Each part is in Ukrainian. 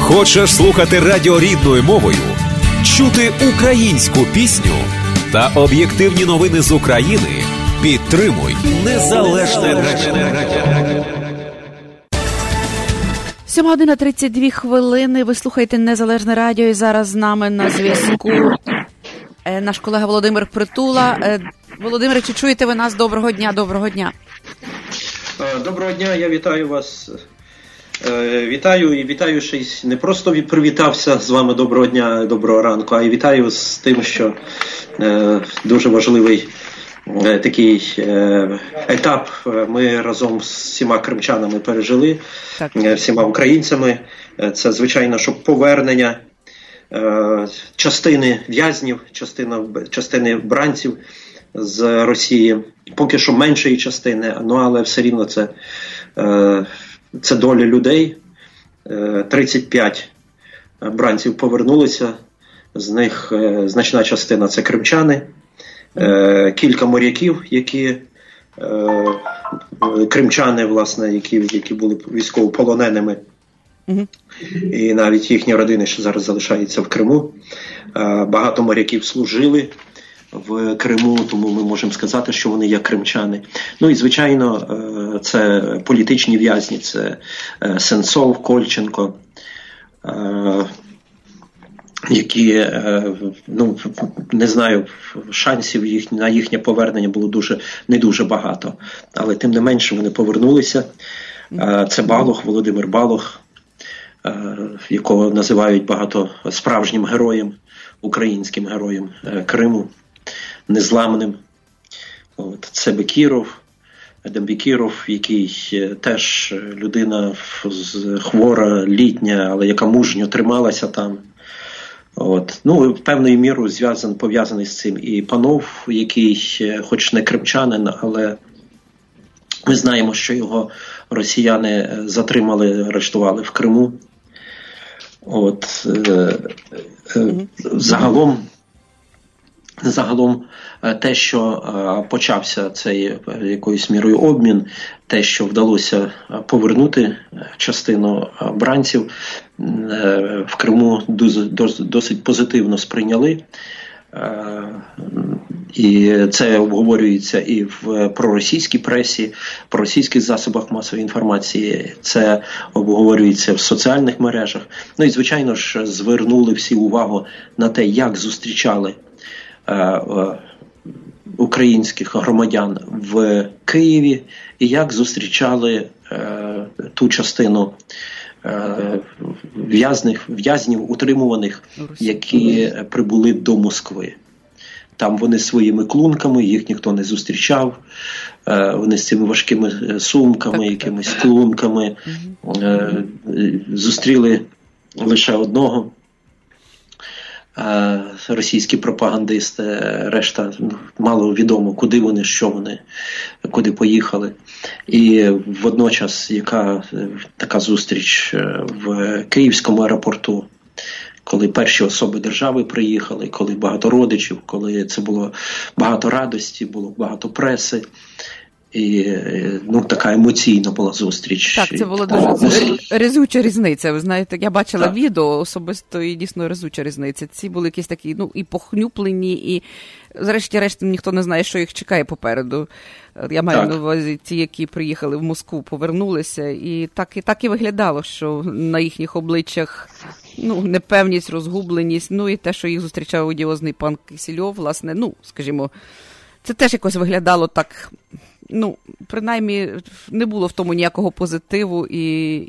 Хочеш слухати радіо рідною мовою, чути українську пісню та об'єктивні новини з України. Підтримуй незалежне радіо. 7 година 32 хвилини. Ви слухаєте Незалежне Радіо і зараз з нами на зв'язку е, наш колега Володимир Притула. Е, Володимире, чи чуєте ви нас? Доброго дня, доброго дня. Е, доброго дня, я вітаю вас. Вітаю і вітаю ще й не просто привітався з вами доброго дня, доброго ранку, а й вітаю з тим, що дуже важливий Е, такий е, етап ми разом з всіма кримчанами пережили. Е, всіма українцями. Це звичайно, що повернення частини в'язнів, частина частини бранців з Росії, поки що меншої частини, ну але все рівно це, це доля людей. 35 бранців повернулися. З них значна частина це кримчани. Е, кілька моряків, які е, кримчани, власне, які які були військовополоненими, угу. і навіть їхні родини ще зараз залишаються в Криму. Е, багато моряків служили. В Криму, тому ми можемо сказати, що вони є кримчани. Ну і звичайно, це політичні в'язні, це Сенцов, Кольченко, які е, ну не знаю, шансів їх на їхнє повернення було дуже не дуже багато, але тим не менше вони повернулися. Е, це Балох, Володимир Балох, е, якого називають багато справжнім героєм, українським героєм Криму, незламним. От, Це Бекіров. Дембікіров, який теж людина хвора, літня, але яка мужньо трималася там. От. Ну, Певною мірою зв'язан, пов'язаний з цим і панов, який, хоч не кримчанин, але ми знаємо, що його росіяни е, затримали, арештували в Криму. От, е, е, Загалом Загалом е, те, що е, почався цей е, якоюсь мірою обмін, те, що вдалося повернути частину бранців в Криму, досить позитивно сприйняли. І це обговорюється і в проросійській пресі, проросійських засобах масової інформації. Це обговорюється в соціальних мережах. Ну і звичайно ж звернули всі увагу на те, як зустрічали українських громадян в Києві і як зустрічали е, ту частину в'язнів, в'язнів утримуваних, які прибули до Москви. Там вони своїми клунками, їх ніхто не зустрічав. Вони з цими важкими сумками, якимись клунками зустріли лише одного російські пропагандисти, решта ну, мало відомо, куди вони, що вони, куди поїхали. І водночас, яка е, така зустріч е, в Київському аеропорту. Коли перші особи держави приїхали, коли багато родичів, коли це було багато радості, було багато преси, і е, ну така емоційна була зустріч. Так, це була дуже резуча різниця. Ви знаєте, я бачила так. відео особисто і дійсно резуча різниця. Ці були якісь такі, ну і похнюплені, і зрешті-решт ніхто не знає, що їх чекає попереду. Я маю так. на увазі ті, які приїхали в Москву, повернулися, і так і так і виглядало, що на їхніх обличчях ну непевність, розгубленість, ну і те, що їх зустрічав одіозний пан Кисельов, власне, ну скажімо, це теж якось виглядало так ну, принаймні, не було в тому ніякого позитиву і,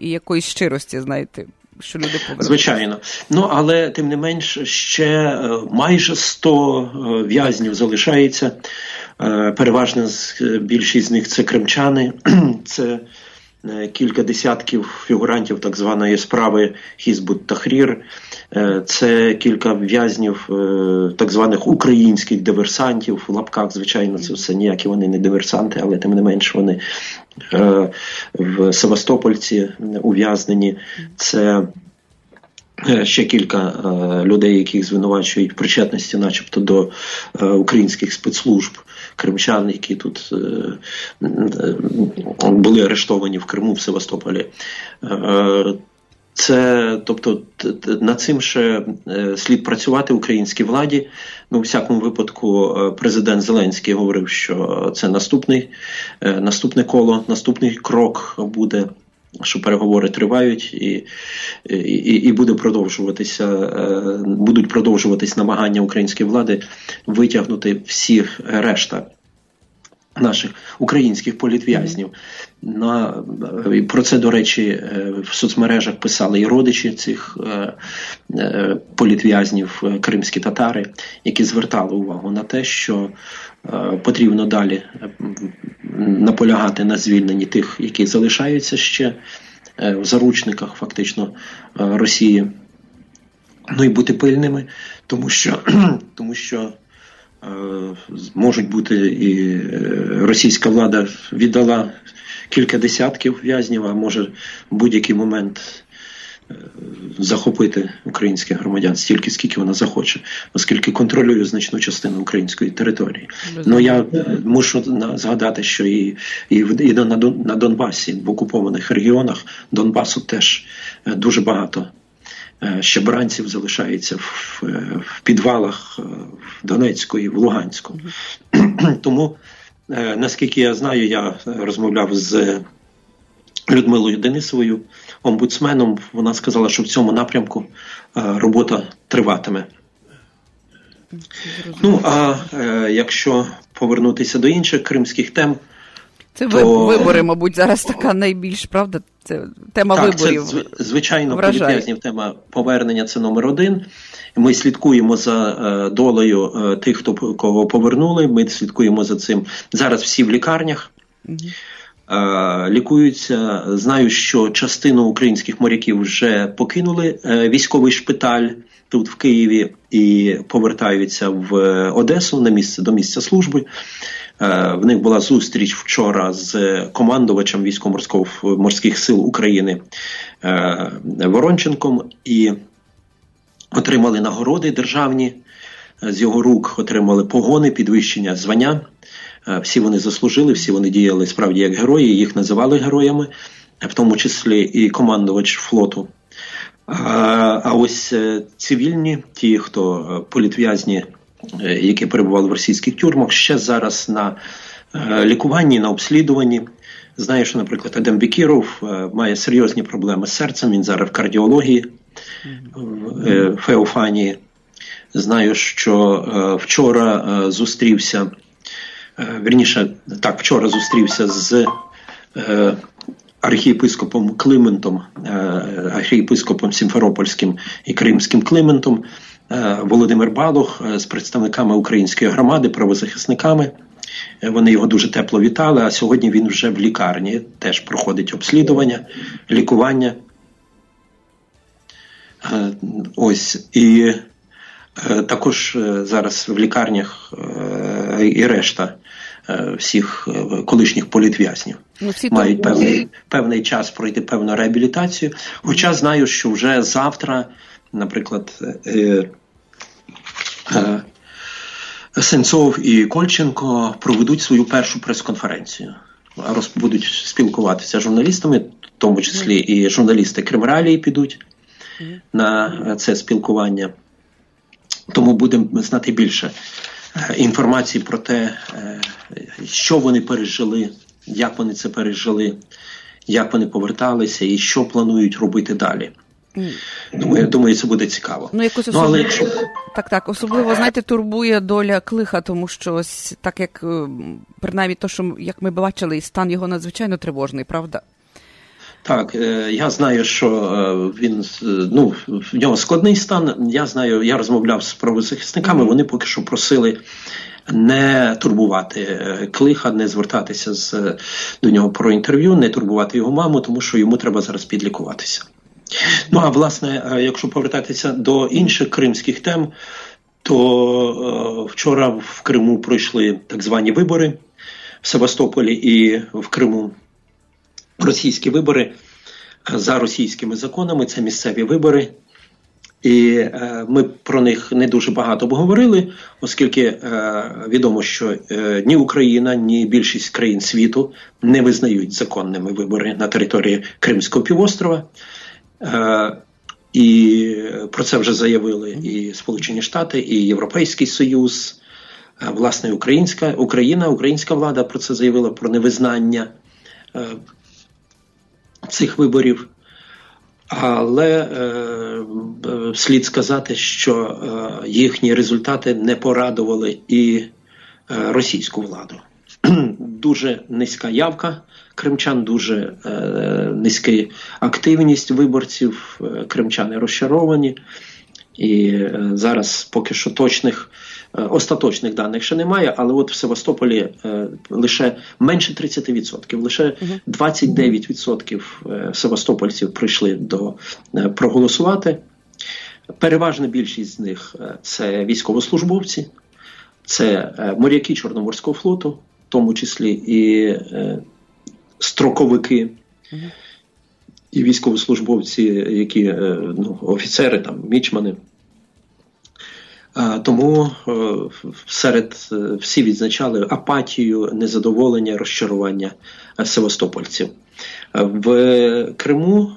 і якоїсь щирості, знаєте. Що люди повернуть. Звичайно, ну але тим не менш ще е, майже 100 е, в'язнів залишається. Е, переважно більшість з них це кримчани, це кілька десятків фігурантів так званої справи Хізбут Тахрір, це кілька в'язнів е, так званих українських диверсантів. В лапках, звичайно, це все ніякі вони не диверсанти, але тим не менш вони е, в Севастопольці ув'язнені. Це ще кілька людей, яких звинувачують в причетності, начебто, до українських спецслужб кримчан, які тут були арештовані в Криму в Севастополі. Це, тобто, над цим ще е, слід працювати українській владі. Ну, у всякому випадку, е, президент Зеленський говорив, що це наступний, е, наступне коло, наступний крок буде. Що переговори тривають, і і, і буде продовжуватися, будуть продовжуватись намагання української влади витягнути всіх решта наших українських політв'язнів. На про це, до речі, е, в соцмережах писали і родичі цих е, е, політв'язнів, кримські татари, які звертали увагу на те, що потрібно далі наполягати на звільненні тих, які залишаються ще в заручниках, фактично Росії. Ну і бути пильними, тому що тому що можуть бути і російська влада віддала кілька десятків в'язнів, а може в будь-який момент е, захопити українських громадян стільки, скільки вона захоче, оскільки контролює значну частину української території. Ну я мушу згадати, що і і, і на, на Донбасі, в окупованих регіонах Донбасу теж е, дуже багато. Е, ще бранців залишається в, в підвалах в Донецьку і в Луганську. Тому Е, наскільки я знаю, я розмовляв з Людмилою Денисовою, омбудсменом. Вона сказала, що в цьому напрямку е, робота триватиме. Ну а е, якщо повернутися до інших кримських тем, це то... вибори, мабуть, зараз така найбільш правда. Це тема так, виборів. Це, звичайно, політв'язнів тема повернення це номер один. Ми слідкуємо за е, долею е, тих, хто кого повернули. Ми слідкуємо за цим зараз. Всі в лікарнях. Е, лікуються. Знаю, що частину українських моряків вже покинули військовий шпиталь тут в Києві і повертаються в Одесу на місце до місця служби. В них була зустріч вчора з командувачем військово-морських сил України Воронченком і отримали нагороди державні, е, з його рук отримали погони, підвищення звання. Е, всі вони заслужили, всі вони діяли справді як герої, їх називали героями, в тому числі і командувач флоту. А ось е, цивільні, ті, хто політв'язні, які перебували в російських тюрмах, ще зараз на лікуванні, на обслідуванні. Знаю, що, наприклад, Адем Бікіров має серйозні проблеми з серцем. Він зараз в кардіології в е, Феофанії. Знаю, що е, вчора е, зустрівся, верніше, так, вчора зустрівся з архієпископом Климентом, архієпископом Сімферопольським і Кримським Климентом, Володимир Балух з представниками української громади, правозахисниками. Вони його дуже тепло вітали. А сьогодні він вже в лікарні теж проходить обслідування, лікування. Е, ось і е, також е, зараз в лікарнях і решта всіх колишніх політв'язнів ну, мають певний певний час пройти певну реабілітацію. Хоча знаю, що вже завтра, наприклад, Сенцов і Кольченко проведуть свою першу прес-конференцію. Будуть спілкуватися з журналістами, в тому числі і журналісти Кримралії підуть на це спілкування. Тому будемо знати більше е, інформації про те, е, що вони пережили, як вони це пережили, як вони поверталися і що планують робити далі. Думаю, думаю, це буде цікаво. Ну, якось особливо, ну, але якщо... Так, так, особливо, знаєте, турбує доля клиха, тому що ось так як е, принаймні то, що як ми бачили, стан його надзвичайно тривожний, правда? Так, е, я знаю, що е, він ну в нього складний стан. Я знаю, я розмовляв з правозахисниками. Вони поки що просили не турбувати е, клиха, не звертатися з до нього про інтерв'ю, не турбувати його маму, тому що йому треба зараз підлікуватися. Ну а власне, якщо повертатися до інших кримських тем, то вчора в Криму пройшли так звані вибори в Севастополі і в Криму російські вибори за російськими законами. Це місцеві вибори. І е, ми про них не дуже багато обговорили, оскільки е, відомо, що е, ні Україна, ні більшість країн світу не визнають законними вибори на території Кримського півострова. Е, і про це вже заявили і Сполучені Штати, і Європейський Союз, е, власне, Українська Україна, українська влада про це заявила про невизнання е, цих виборів. Але е, слід сказати, що е, їхні результати не порадували і е, російську владу. Дуже низька явка кримчан, дуже е, низька активність виборців. Е, кримчани розчаровані, і е, зараз поки що точних. Е, остаточних даних ще немає, але от в Севастополі е, лише менше 30%, лише 29% е, Севастопольців прийшли до проголосувати. Переважна більшість з них це військовослужбовці, це моряки Чорноморського флоту, в тому числі і строковики. І військовослужбовці, які ну, офіцери, там, мічмани. Тому е, серед е, всі відзначали апатію, незадоволення, розчарування е, Севастопольців. В Криму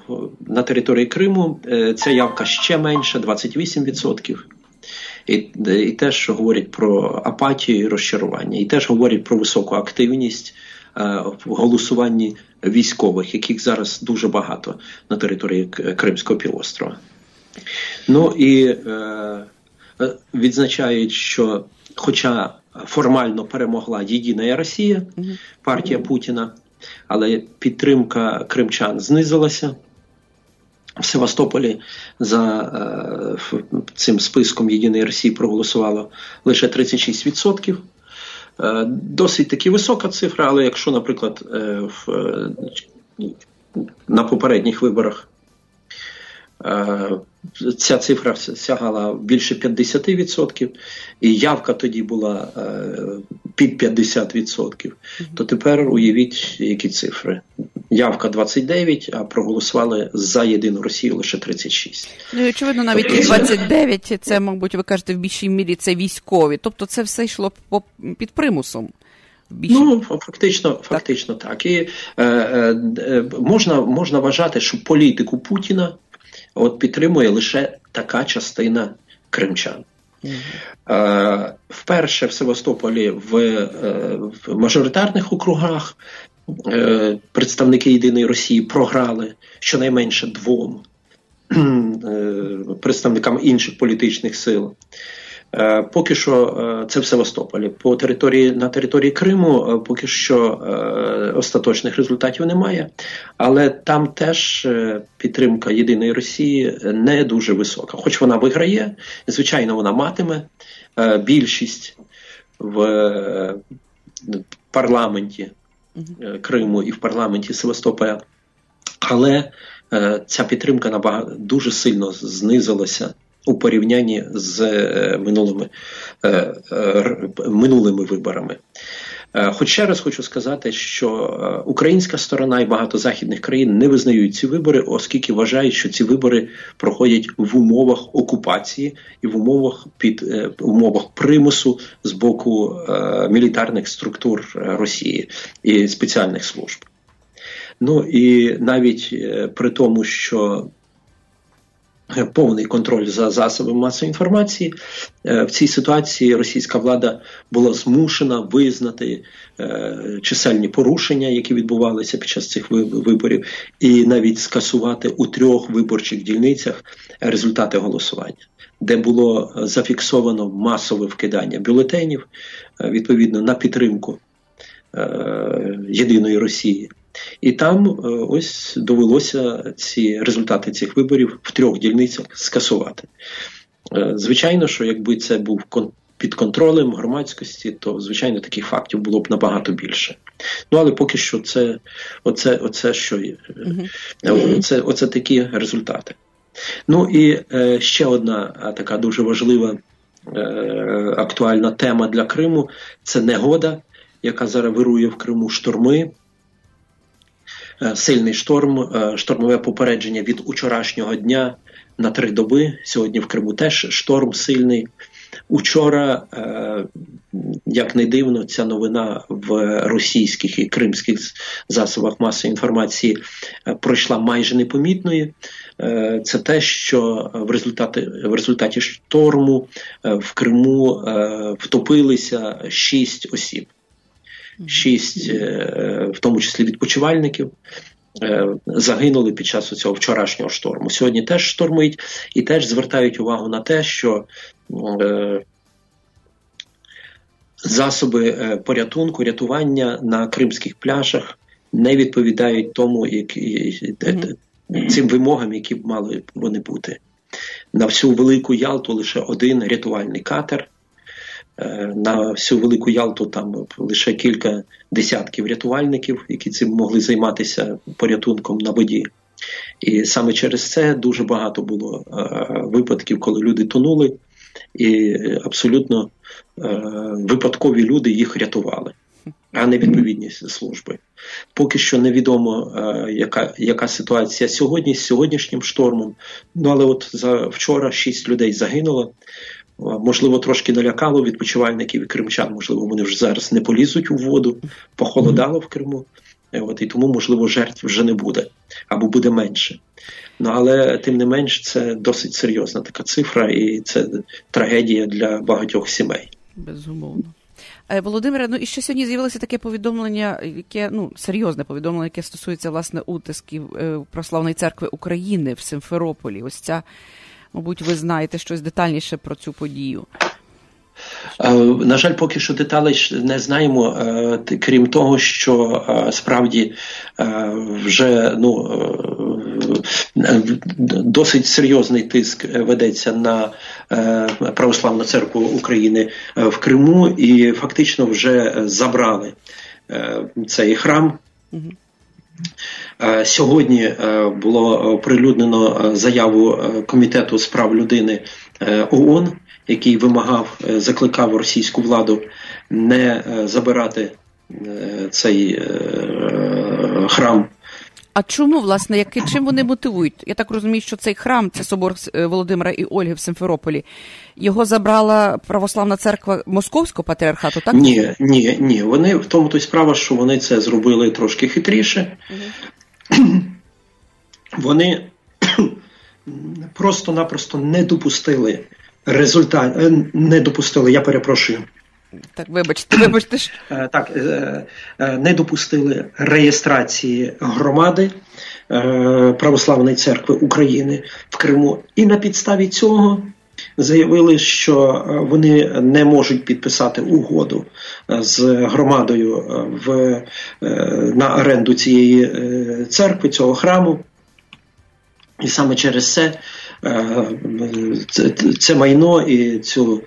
на території Криму ця явка ще менша 28%. І і теж говорять про апатію і розчарування, і теж говорять про високу активність в голосуванні військових, яких зараз дуже багато на території Кримського півострова. Ну і Е, відзначають, що, хоча формально перемогла Єдина Росія, партія Путіна, але підтримка кримчан знизилася. В Севастополі за е, цим списком Єдиної Росії проголосувало лише 36%. Е, досить таки висока цифра, але якщо, наприклад, е, в, е, на попередніх виборах Е, ця цифра сягала більше 50%, і явка тоді була е, під 50%. То тепер уявіть, які цифри. Явка 29, а проголосували за єдину Росію лише 36. Ну, і, очевидно, навіть тобто, 29, це, мабуть, ви кажете, в більшій мірі це військові. Тобто це все йшло під примусом. Ну, фактично, фактично так. так. І е, е, можна можна вважати, що політику Путіна от підтримує лише така частина кримчан. Mm-hmm. Вперше в Севастополі в, е, в мажоритарних округах е, представники єдиної Росії програли щонайменше двом представникам інших політичних сил. Е, поки що е, це в Севастополі. По території на території Криму е, поки що остаточних результатів немає, але там теж підтримка єдиної Росії не дуже висока. Хоч вона виграє, звичайно, вона матиме більшість в парламенті Криму і в парламенті Севастополя, але ця підтримка набагато дуже сильно знизилася у порівнянні з е, минулими е, е, минулими виборами. Хоч ще раз хочу сказати, що українська сторона і багато західних країн не визнають ці вибори, оскільки вважають, що ці вибори проходять в умовах окупації і в умовах під умовах примусу з боку мілітарних структур Росії і спеціальних служб. Ну і навіть при тому, що повний контроль за засобами масової інформації. Е, в цій ситуації російська влада була змушена визнати е, чисельні порушення, які відбувалися під час цих виборів, і навіть скасувати у трьох виборчих дільницях результати голосування. Де було зафіксовано масове вкидання бюлетенів е, відповідно на підтримку єдиної Росії, і там е, ось довелося ці результати цих виборів в трьох дільницях скасувати. Е, звичайно, що якби це був під контролем громадськості, то звичайно таких фактів було б набагато більше. Ну але поки що це оце, оце що є. Оце, оце такі результати. Ну і е, ще одна така дуже важлива е, актуальна тема для Криму це негода, яка зараз вирує в Криму шторми. Сильний шторм, штормове попередження від учорашнього дня на три доби. Сьогодні в Криму теж шторм сильний. Учора, е, як не дивно, ця новина в російських і кримських засобах масової інформації е, пройшла майже непомітною. Е, це те, що в результаті в результаті шторму в Криму втопилися шість осіб, шість, в тому числі відпочивальників. Загинули під час цього вчорашнього шторму. Сьогодні теж штормить і теж звертають увагу на те, що Е, засоби е, порятунку, рятування на кримських пляжах не відповідають тому, які цим вимогам, які б мали вони бути. На всю велику Ялту лише один рятувальний катер. Е, на всю велику Ялту там лише кілька десятків рятувальників, які цим могли займатися порятунком на воді. І саме через це дуже багато було випадків, коли люди тонули і абсолютно е, випадкові люди їх рятували, а не відповідні служби. Поки що невідомо, е, яка яка ситуація сьогодні з сьогоднішнім штормом. Ну але от за вчора шість людей загинуло. Можливо, трошки налякало відпочивальників і кримчан. Можливо, вони вже зараз не полізуть у воду, похолодало в Криму. От, І тому, можливо, жертв вже не буде або буде менше. Ну але тим не менш, це досить серйозна така цифра, і це трагедія для багатьох сімей. Безумовно. Е, Володимире, ну і ще сьогодні з'явилося таке повідомлення, яке ну серйозне повідомлення, яке стосується власне утисків е, Православної церкви України в Симферополі. Ось ця, мабуть, ви знаєте щось детальніше про цю подію. Е, на жаль, поки що деталей не знаємо, е, крім того, що е, справді вже ну, досить серйозний тиск ведеться на православну церкву України в Криму, і фактично вже забрали цей храм. Сьогодні було оприлюднено заяву комітету з прав людини ООН, який вимагав, е, закликав російську владу не е, забирати е, цей храм. А чому, власне, як, чим вони мотивують? Я так розумію, що цей храм, це собор Володимира і Ольги в Симферополі, його забрала православна церква Московського патріархату, так? Ні, ні, ні. Вони в тому то й справа, що вони це зробили трошки хитріше. Угу. Вони просто-напросто не допустили результат е, не допустили, я перепрошую. Так, вибачте, вибачте. Е, так, е, не допустили реєстрації громади Православної церкви України в Криму, і на підставі цього заявили, що вони не можуть підписати угоду з громадою в, на оренду цієї церкви, цього храму. І саме через це це, це майно і цю,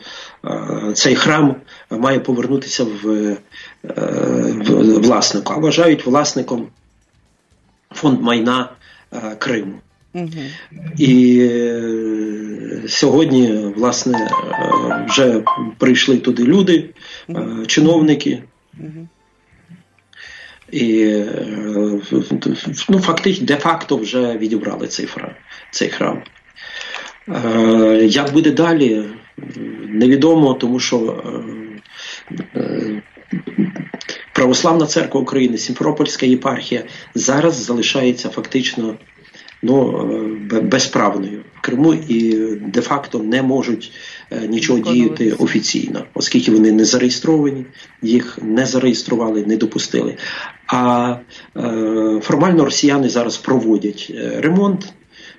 цей храм має повернутися в, в власнику. А вважають власником фонд майна Криму. Угу. І е, сьогодні, власне, вже прийшли туди люди, угу. чиновники. Угу. І ну, фактично де-факто вже відібрали цей храм. Цей храм. Е, як буде далі, невідомо, тому що е, е, Православна церква України, Сімферопольська єпархія зараз залишається фактично ну, безправною. В Криму і де-факто не можуть нічого діяти офіційно, оскільки вони не зареєстровані, їх не зареєстрували, не допустили. А формально росіяни зараз проводять ремонт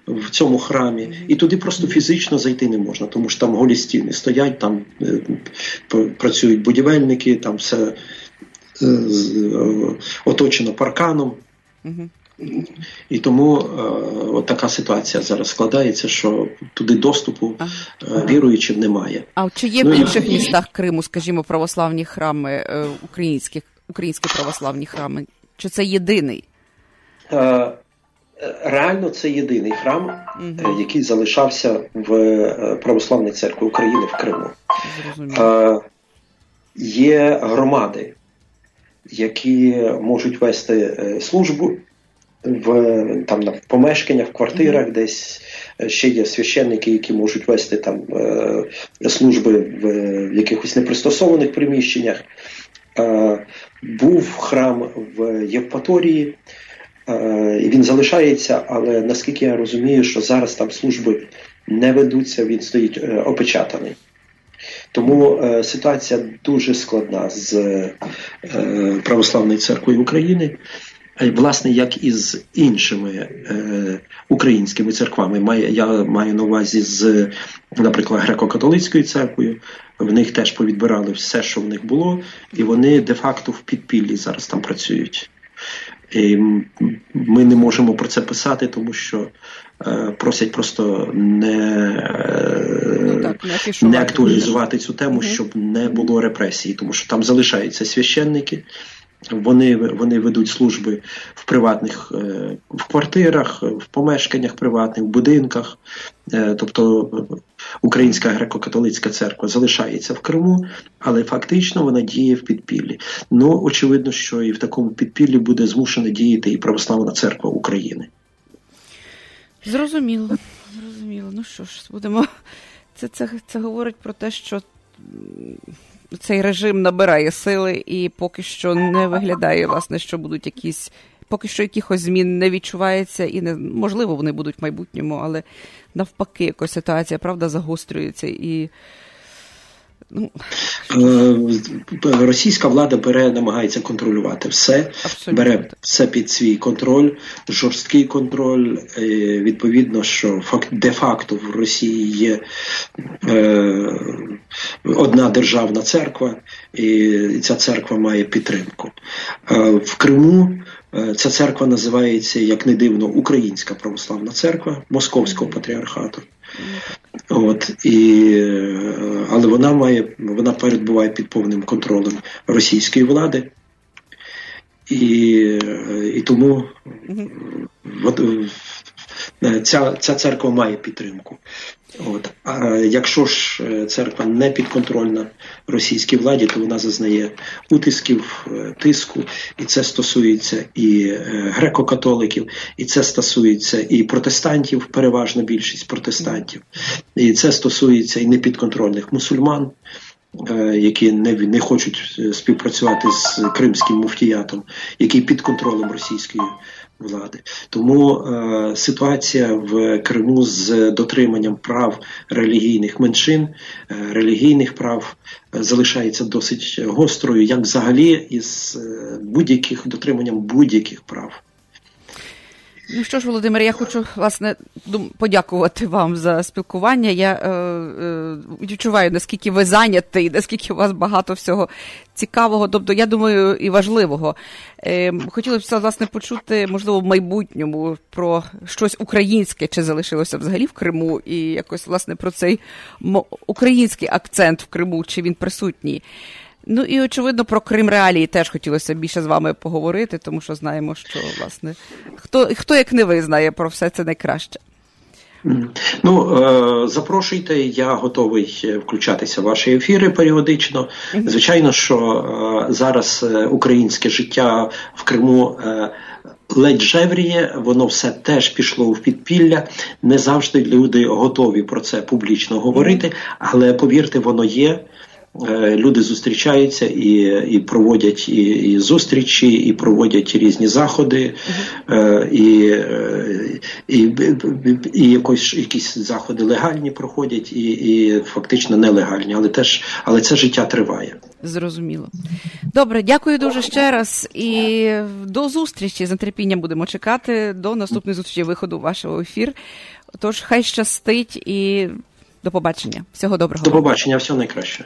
в цьому храмі, і туди просто фізично зайти не можна, тому що там голі стіни стоять, там е, працюють будівельники, там все е, е, оточено парканом. І тому е, от така ситуація зараз складається, що туди доступу е, віруючим немає. А чи є ну, в інших і... містах Криму, скажімо, православні храми, е, українські, українські православні храми? Чи це єдиний? Е, реально це єдиний храм, угу. який залишався в е, Православній церкві України в Криму. Е, Є громади, які можуть вести службу в там в помешканнях, в квартирах, десь ще є священники, які можуть вести там служби в якихось непристосованих приміщеннях. Був храм в Євпаторії, і він залишається, але наскільки я розумію, що зараз там служби не ведуться, він стоїть опечатаний. Тому е, ситуація дуже складна з е, православною церквою України. Власне, як і з іншими е, українськими церквами, має, я маю на увазі з, наприклад, греко-католицькою церквою. В них теж повідбирали все, що в них було, і вони де-факто в підпіллі зараз там працюють. І Ми не можемо про це писати, тому що е, просять просто не е, ну, так, не, не актуалізувати цю тему, угу. щоб не було репресії, тому що там залишаються священники. Вони вони ведуть служби в приватних е, в квартирах, в помешканнях приватних, в будинках. Е, тобто Українська греко-католицька церква залишається в Криму, але фактично вона діє в підпіллі. Ну очевидно, що і в такому підпіллі буде змушена діяти і православна церква України. Зрозуміло. Зрозуміло. Ну що ж, будемо. Це, це, Це говорить про те, що цей режим набирає сили, і поки що не виглядає, власне, що будуть якісь. Поки що якихось змін не відчувається, і не можливо вони будуть в майбутньому, але навпаки, якось ситуація правда загострюється і Ну, е, Російська влада бере, намагається контролювати все, Абсолютно. бере все під свій контроль, жорсткий контроль. Е, відповідно, що факт де-факто в Росії є е, одна державна церква, і ця церква має підтримку. В Криму ця церква називається, як не дивно, Українська православна церква Московського патріархату. От і але вона має вона перебуває під повним контролем російської влади, і і тому от, ця, ця церква має підтримку. От. А якщо ж е, церква не підконтрольна російській владі, то вона зазнає утисків, е, тиску, і це стосується і е, греко-католиків, і це стосується і протестантів, переважна більшість протестантів, і це стосується і непідконтрольних мусульман. Які не не хочуть співпрацювати з кримським муфтіятом, який під контролем російської влади. Тому е, ситуація в Криму з дотриманням прав релігійних меншин, е, релігійних прав е, залишається досить гострою, як взагалі із е, будь-яких дотриманням будь-яких прав. Ну що ж, Володимир, я хочу власне подякувати вам за спілкування. Я е, е, відчуваю, наскільки ви зайняті, наскільки у вас багато всього цікавого, тобто, я думаю, і важливого. Е, Хотілося б власне почути, можливо, в майбутньому про щось українське, чи залишилося взагалі в Криму, і якось власне про цей український акцент в Криму, чи він присутній. Ну і очевидно про Крим реалії теж хотілося більше з вами поговорити, тому що знаємо, що власне хто хто як не ви знає про все це найкраще. Ну е, запрошуйте, я готовий е, включатися в ваші ефіри періодично. Звичайно, що е, зараз українське життя в Криму. Ледь жевріє, воно все теж пішло в підпілля. Не завжди люди готові про це публічно говорити, але повірте, воно є. Е, люди зустрічаються і і проводять і, і зустрічі, і проводять різні заходи, uh і і, і якось якісь заходи легальні проходять, і і фактично нелегальні, але теж але це життя триває. Зрозуміло. Добре, дякую дуже ще раз і до зустрічі з нетерпінням будемо чекати до наступної зустрічі виходу вашого ефір. Тож хай щастить і до побачення. Всього доброго. До побачення, всього найкраще.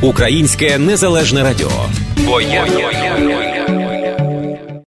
Українське незалежне радіо. Я.